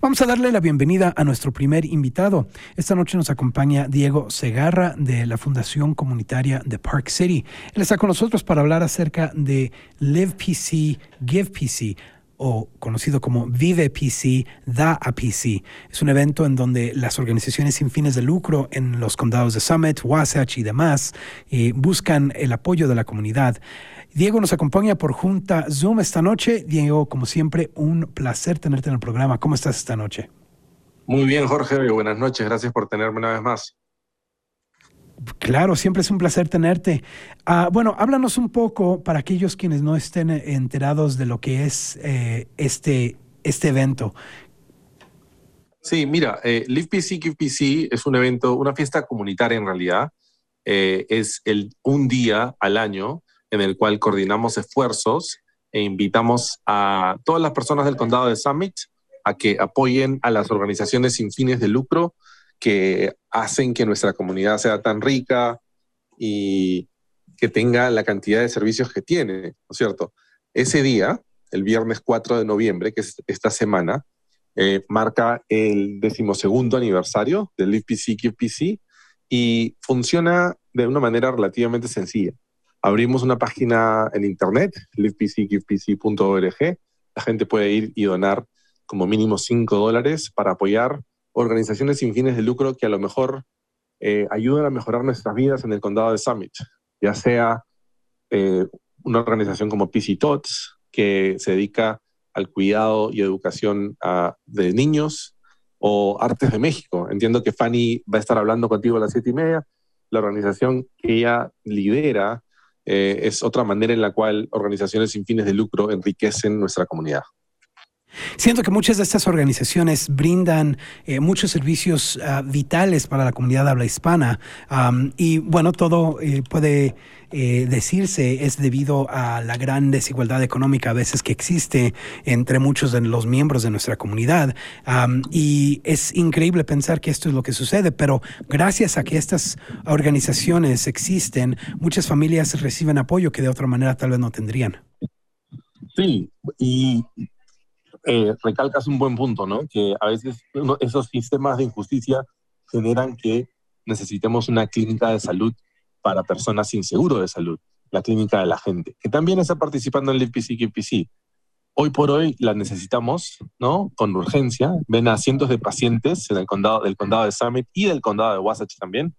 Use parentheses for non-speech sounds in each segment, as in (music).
Vamos a darle la bienvenida a nuestro primer invitado. Esta noche nos acompaña Diego Segarra de la Fundación Comunitaria de Park City. Él está con nosotros para hablar acerca de Live PC, Give PC o conocido como Vive PC, Da a PC. Es un evento en donde las organizaciones sin fines de lucro en los condados de Summit, Wasatch y demás eh, buscan el apoyo de la comunidad. Diego nos acompaña por junta Zoom esta noche. Diego, como siempre, un placer tenerte en el programa. ¿Cómo estás esta noche? Muy bien, Jorge. Buenas noches. Gracias por tenerme una vez más. Claro, siempre es un placer tenerte. Ah, bueno, háblanos un poco para aquellos quienes no estén enterados de lo que es eh, este, este evento. Sí, mira, eh, Live PC PC es un evento, una fiesta comunitaria en realidad. Eh, es el, un día al año en el cual coordinamos esfuerzos e invitamos a todas las personas del condado de Summit a que apoyen a las organizaciones sin fines de lucro que hacen que nuestra comunidad sea tan rica y que tenga la cantidad de servicios que tiene, ¿no es cierto? Ese día, el viernes 4 de noviembre, que es esta semana, eh, marca el decimosegundo aniversario del LivePC PC y funciona de una manera relativamente sencilla. Abrimos una página en internet, livepc.org. La gente puede ir y donar como mínimo 5 dólares para apoyar organizaciones sin fines de lucro que a lo mejor eh, ayudan a mejorar nuestras vidas en el condado de Summit, ya sea eh, una organización como PC Tots, que se dedica al cuidado y educación ah, de niños, o Artes de México. Entiendo que Fanny va a estar hablando contigo a las siete y media. La organización que ella lidera eh, es otra manera en la cual organizaciones sin fines de lucro enriquecen nuestra comunidad. Siento que muchas de estas organizaciones brindan eh, muchos servicios ah, vitales para la comunidad habla hispana y bueno, todo eh, puede eh, decirse es debido a la gran desigualdad económica a veces que existe entre muchos de los miembros de nuestra comunidad y es increíble pensar que esto es lo que sucede, pero gracias a que estas organizaciones existen, muchas familias reciben apoyo que de otra manera tal vez no tendrían. Sí, y eh, recalcas un buen punto, ¿no? Que a veces esos sistemas de injusticia generan que necesitemos una clínica de salud para personas sin seguro de salud, la clínica de la gente, que también está participando en el IPC Hoy por hoy la necesitamos, ¿no? Con urgencia. Ven a cientos de pacientes en el condado, del condado de Summit y del condado de Wasatch también,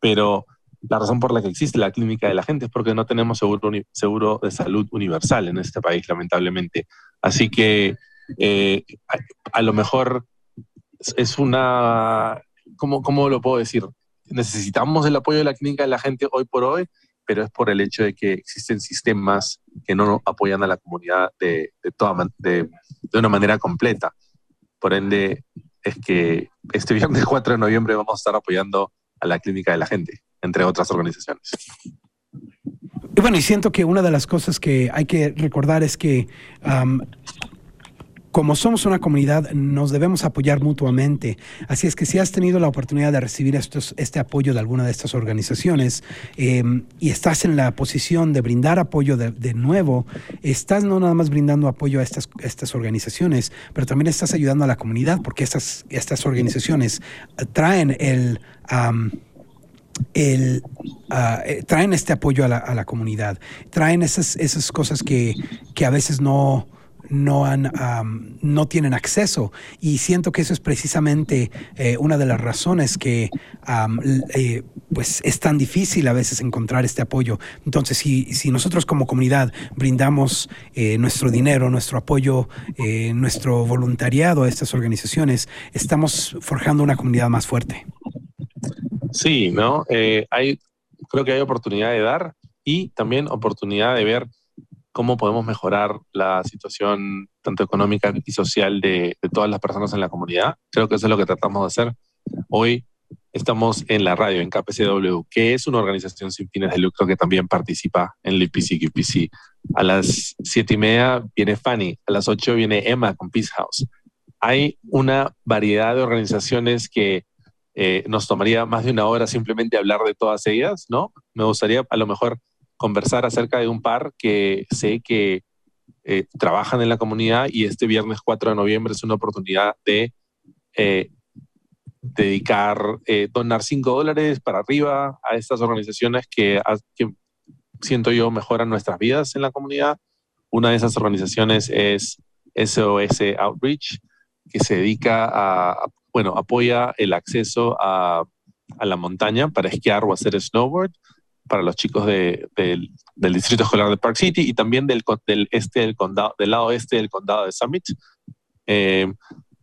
pero la razón por la que existe la clínica de la gente es porque no tenemos seguro, seguro de salud universal en este país, lamentablemente. Así que eh, a, lo mejor es una, ¿cómo, ¿cómo lo puedo decir? Necesitamos el apoyo de la clínica de la gente hoy por hoy, pero es por el hecho de que existen sistemas que no apoyan a la comunidad de, de, toda, de, de una manera completa. Por ende, es que este viernes (laughs) 4 de noviembre vamos a estar apoyando a la clínica de la gente, entre otras organizaciones. Bueno, y siento que una de las cosas que hay que recordar es que como somos una comunidad, nos debemos apoyar mutuamente. Así es que si has tenido la oportunidad de recibir este apoyo de alguna de estas organizaciones em, y estás en la posición de brindar apoyo de, nuevo, estás no nada más brindando apoyo a estas, organizaciones, pero también estás ayudando a la comunidad porque estas, organizaciones traen el... el, ah, eh, traen este apoyo a la, a la, comunidad, traen esas, esas cosas que, que a veces no, no, han, no tienen acceso. Y siento que eso es precisamente eh, una de las razones que eh, pues es tan difícil a veces encontrar este apoyo. Entonces, si, si nosotros como comunidad brindamos eh, nuestro dinero, nuestro apoyo, nuestro voluntariado a estas organizaciones, estamos forjando una comunidad más fuerte. Sí, ¿no? hay, creo que hay oportunidad de dar y también oportunidad de ver cómo podemos mejorar la situación tanto económica y social de, todas las personas en la comunidad. Creo que eso es lo que tratamos de hacer. Hoy estamos en la radio, en KPCW, que es una organización sin fines de lucro que también participa en el IPC A las siete y media viene Fanny, a las ocho viene Emma con Peace House. Hay una variedad de organizaciones que eh, nos tomaría más de una hora simplemente hablar de todas ellas, ¿no? Me gustaría a lo mejor conversar acerca de un par que sé que eh, trabajan en la comunidad y este viernes 4 de noviembre es una oportunidad de eh, dedicar, eh, donar 5 dólares para arriba a estas organizaciones que, siento yo mejoran nuestras vidas en la comunidad. Una de esas organizaciones es SOS Outreach, que se dedica a, bueno, apoya el acceso a, a la montaña para esquiar o hacer snowboard para los chicos de, del, distrito escolar de Park City y también del, del este del condado, del lado este del condado de Summit. Eh,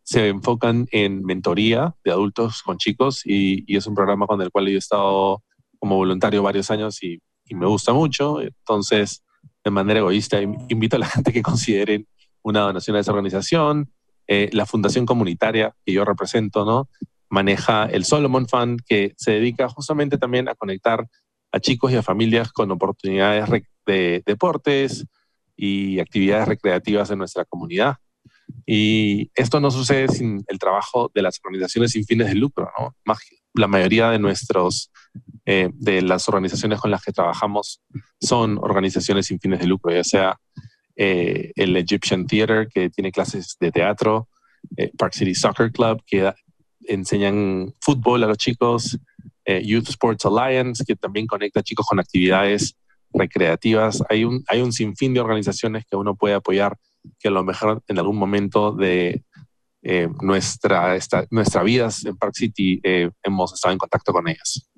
se enfocan en mentoría de adultos con chicos y, y, es un programa con el cual yo he estado como voluntario varios años y, y, me gusta mucho. Entonces, de manera egoísta, invito a la gente que consideren una donación a esa organización. Eh, la fundación comunitaria que yo represento, ¿no? Maneja el Solomon Fund, que se dedica justamente también a conectar a chicos y a familias con oportunidades de deportes y actividades recreativas en nuestra comunidad. Y esto no sucede sin el trabajo de las organizaciones sin fines de lucro. ¿no? La mayoría de nuestros, eh, de las organizaciones con las que trabajamos son organizaciones sin fines de lucro, ya sea eh, el Egyptian Theater, que tiene clases de teatro, eh, Park City Soccer Club, que enseñan fútbol a los chicos, eh, Youth Sports Alliance, que también conecta a chicos con actividades recreativas. Hay un, hay un sinfín de organizaciones que uno puede apoyar que a lo mejor en algún momento de eh, nuestra, esta, nuestra vida en Park City eh, hemos estado en contacto con ellas.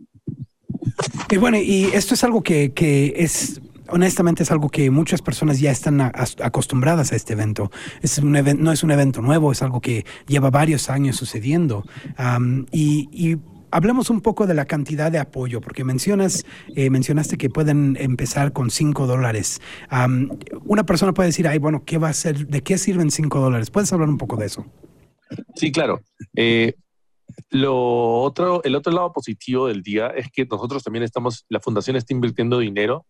Y bueno, y esto es algo que, que es honestamente es algo que muchas personas ya están acostumbradas a este evento. Es un no es un evento nuevo, es algo que lleva varios años sucediendo. y, y hablemos un poco de la cantidad de apoyo, porque mencionas, eh, mencionaste que pueden empezar con 5 dólares. una persona puede decir, ay, bueno, ¿qué va a ser? ¿De qué sirven 5 dólares? ¿Puedes hablar un poco de eso? Sí, claro. Eh, lo otro, el otro lado positivo del día es que nosotros también estamos, la fundación está invirtiendo dinero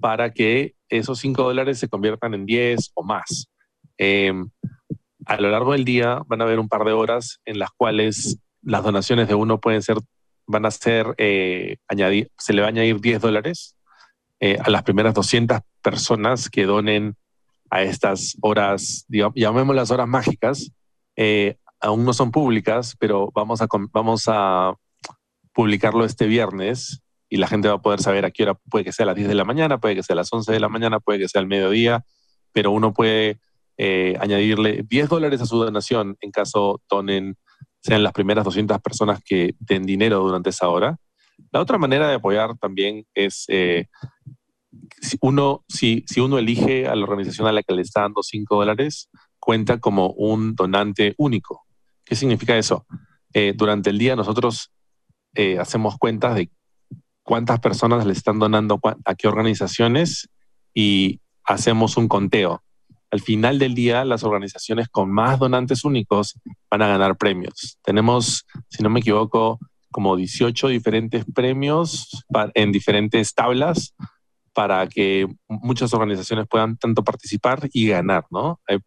para que esos 5 dólares se conviertan en 10 o más. Em, a lo largo del día van a haber un par de horas en las cuales las donaciones de uno pueden ser, van a ser, eh, añadir, se le va a añadir 10 dólares eh, a las primeras 200 personas que donen a estas horas, digamos, llamémoslas horas mágicas, eh, aún no son públicas, pero vamos a, vamos a publicarlo este viernes y la gente va a poder saber a qué hora, puede que sea a las 10 de la mañana, puede que sea a las 11 de la mañana, puede que sea al mediodía, pero uno puede añadirle 10 dólares a su donación en caso donen sean las primeras 200 personas que den dinero durante esa hora. La otra manera de apoyar también es, eh, si, uno, si, si uno elige a la organización a la que le está dando 5 dólares, cuenta como un donante único. ¿Qué significa eso? Eh, durante el día nosotros eh, hacemos cuentas de cuántas personas le están donando a qué organizaciones y hacemos un conteo al final del día las organizaciones con más donantes únicos van a ganar premios. Tenemos, si no me equivoco, como 18 diferentes premios en diferentes tablas para que muchas organizaciones puedan tanto participar y ganar, ¿no? Eh,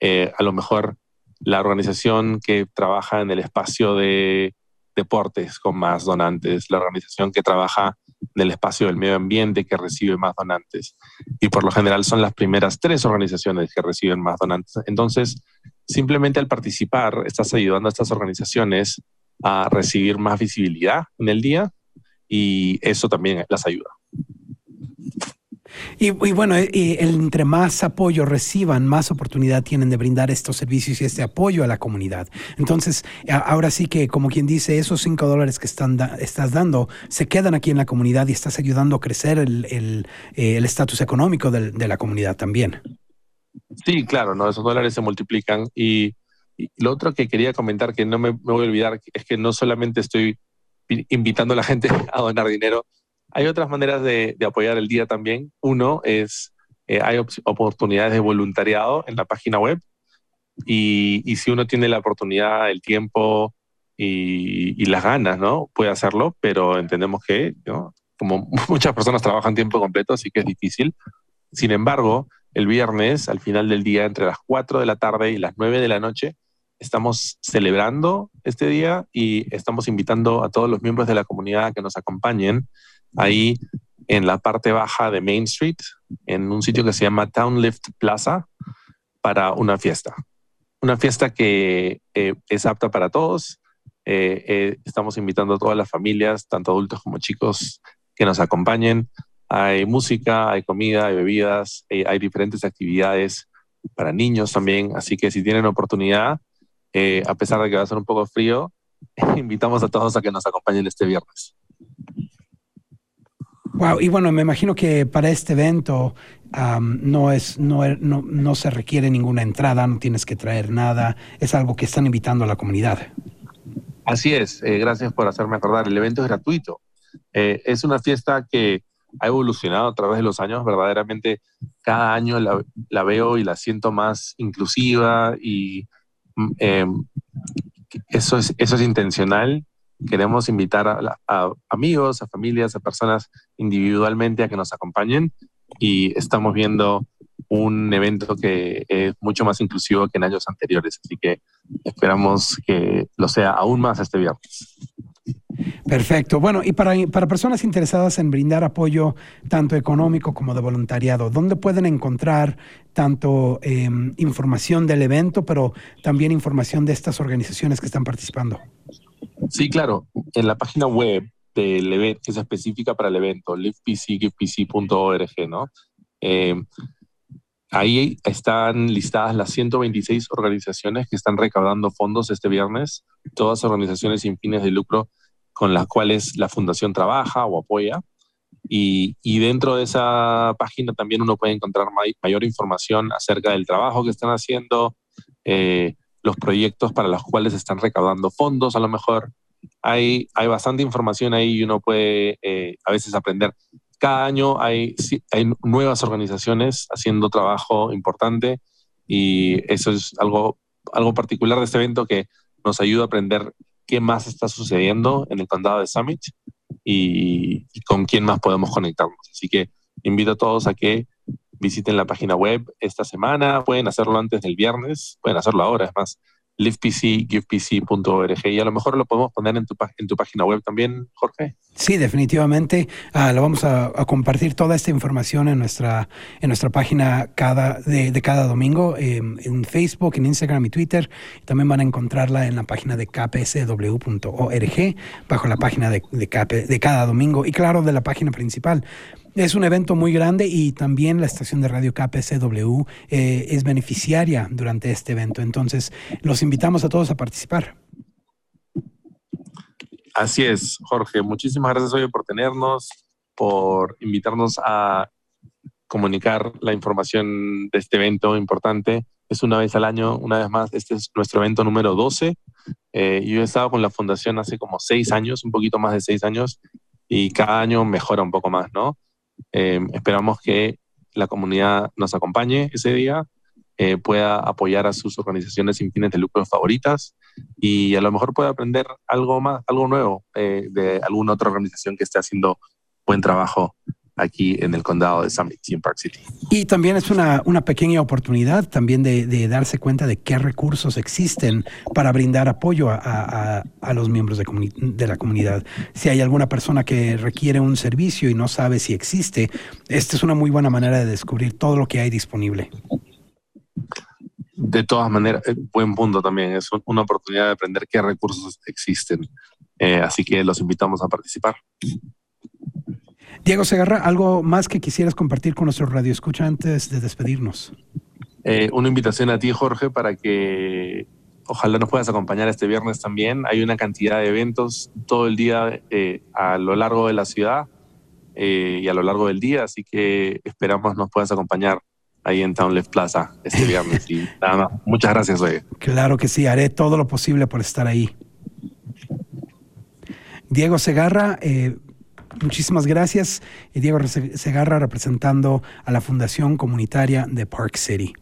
eh, a lo mejor la organización que trabaja en el espacio de deportes con más donantes, la organización que trabaja del espacio del medio ambiente que recibe más donantes. Y por lo general son las primeras tres organizaciones que reciben más donantes. Entonces, simplemente al participar, estás ayudando a estas organizaciones a recibir más visibilidad en el día y eso también las ayuda. Y, bueno, eh, entre más apoyo reciban, más oportunidad tienen de brindar estos servicios y este apoyo a la comunidad. Entonces, ahora sí que, como quien dice, esos cinco dólares que están estás dando se quedan aquí en la comunidad y estás ayudando a crecer el eh, estatus económico de, la comunidad también. Sí, claro, ¿no? esos dólares se multiplican. Y, lo otro que quería comentar, que no me, me voy a olvidar, es que no solamente estoy invitando a la gente (laughs) a donar dinero, hay otras maneras de, apoyar el día también. Uno es, eh, hay oportunidades de voluntariado en la página web y, si uno tiene la oportunidad, el tiempo y, las ganas, ¿no? Puede hacerlo, pero entendemos que, como (laughs) muchas personas trabajan tiempo completo, así que es difícil. Sin embargo, el viernes, al final del día, entre las 4 de la tarde y las 9 de la noche, estamos celebrando este día y estamos invitando a todos los miembros de la comunidad a que nos acompañen ahí en la parte baja de Main Street, en un sitio que se llama Town Lift Plaza para una fiesta. Una fiesta que eh, es apta para todos. Eh, eh, estamos invitando a todas las familias, tanto adultos como chicos, que nos acompañen. Hay música, hay comida, hay bebidas, hay diferentes actividades para niños también. Así que si tienen oportunidad, a pesar de que va a ser un poco frío, (laughs) invitamos a todos a que nos acompañen este viernes. Wow, y bueno, me imagino que para este evento no, es, no, no, no, se requiere ninguna entrada, no tienes que traer nada, es algo que están invitando a la comunidad. Así es, eh, gracias por hacerme acordar, el evento es gratuito. Eh, es una fiesta que ha evolucionado a través de los años, verdaderamente cada año la, la veo y la siento más inclusiva y em, eso, es, eso es intencional Queremos invitar a, amigos, a familias, a personas individualmente a que nos acompañen y estamos viendo un evento que es mucho más inclusivo que en años anteriores. Así que esperamos que lo sea aún más este viernes. Perfecto. Bueno, y para, para personas interesadas en brindar apoyo tanto económico como de voluntariado, ¿dónde pueden encontrar tanto em, información del evento, pero también información de estas organizaciones que están participando? Sí, claro. En la página web del evento, que es específica para el evento, livepc.org, ¿no? Eh, ahí están listadas las 126 organizaciones que están recaudando fondos este viernes, todas organizaciones sin fines de lucro con las cuales la fundación trabaja o apoya. Y, dentro de esa página también uno puede encontrar mayor información acerca del trabajo que están haciendo, eh, los proyectos para los cuales están recaudando fondos, a lo mejor. Hay, hay bastante información ahí y uno puede eh, a veces aprender. Cada año hay, hay nuevas organizaciones haciendo trabajo importante y eso es algo, algo particular de este evento que nos ayuda a aprender qué más está sucediendo en el condado de Summit y, y con quién más podemos conectarnos. Así que invito a todos a que visiten la página web esta semana, pueden hacerlo antes del viernes, pueden hacerlo ahora, es más, livepc.givepc.org y a lo mejor lo podemos poner en tu, en tu página web también, Jorge. Sí, definitivamente. Uh, lo vamos a, compartir toda esta información en nuestra, en nuestra página cada, de, cada domingo, em, en Facebook, en Instagram y Twitter. También van a encontrarla en la página de kpsw.org, bajo la página de, de, de cada domingo y claro, de la página principal. Es un evento muy grande y también la estación de radio KPCW eh, es beneficiaria durante este evento. Entonces, los invitamos a todos a participar. Así es, Jorge. Muchísimas gracias hoy por tenernos, por invitarnos a comunicar la información de este evento importante. Es una vez al año, una vez más, este es nuestro evento número 12. Eh, yo he estado con la fundación hace como seis años, un poquito más de seis años, y cada año mejora un poco más, ¿no? Eh, esperamos que la comunidad nos acompañe ese día, eh, pueda apoyar a sus organizaciones sin fines de lucro favoritas y a lo mejor pueda aprender algo más, algo nuevo eh, de alguna otra organización que esté haciendo buen trabajo aquí en el condado de Summit en Park City. Y también es una, una pequeña oportunidad también de, de, darse cuenta de qué recursos existen para brindar apoyo a, a, a los miembros de, de, la comunidad. Si hay alguna persona que requiere un servicio y no sabe si existe, esta es una muy buena manera de descubrir todo lo que hay disponible. De todas maneras, eh, buen punto también. Es una oportunidad de aprender qué recursos existen. Eh, así que los invitamos a participar. Diego Segarra, ¿algo más que quisieras compartir con nuestros radioescucha antes de despedirnos? Eh, una invitación a ti, Jorge, para que ojalá nos puedas acompañar este viernes también. Hay una cantidad de eventos todo el día eh, a lo largo de la ciudad eh, y a lo largo del día, así que esperamos nos puedas acompañar ahí en Town Left Plaza este viernes. y (laughs) nada más, muchas gracias, oye. Claro que sí, haré todo lo posible por estar ahí. Diego Segarra, eh, Muchísimas gracias, Diego Segarra, representando a la Fundación Comunitaria de Park City.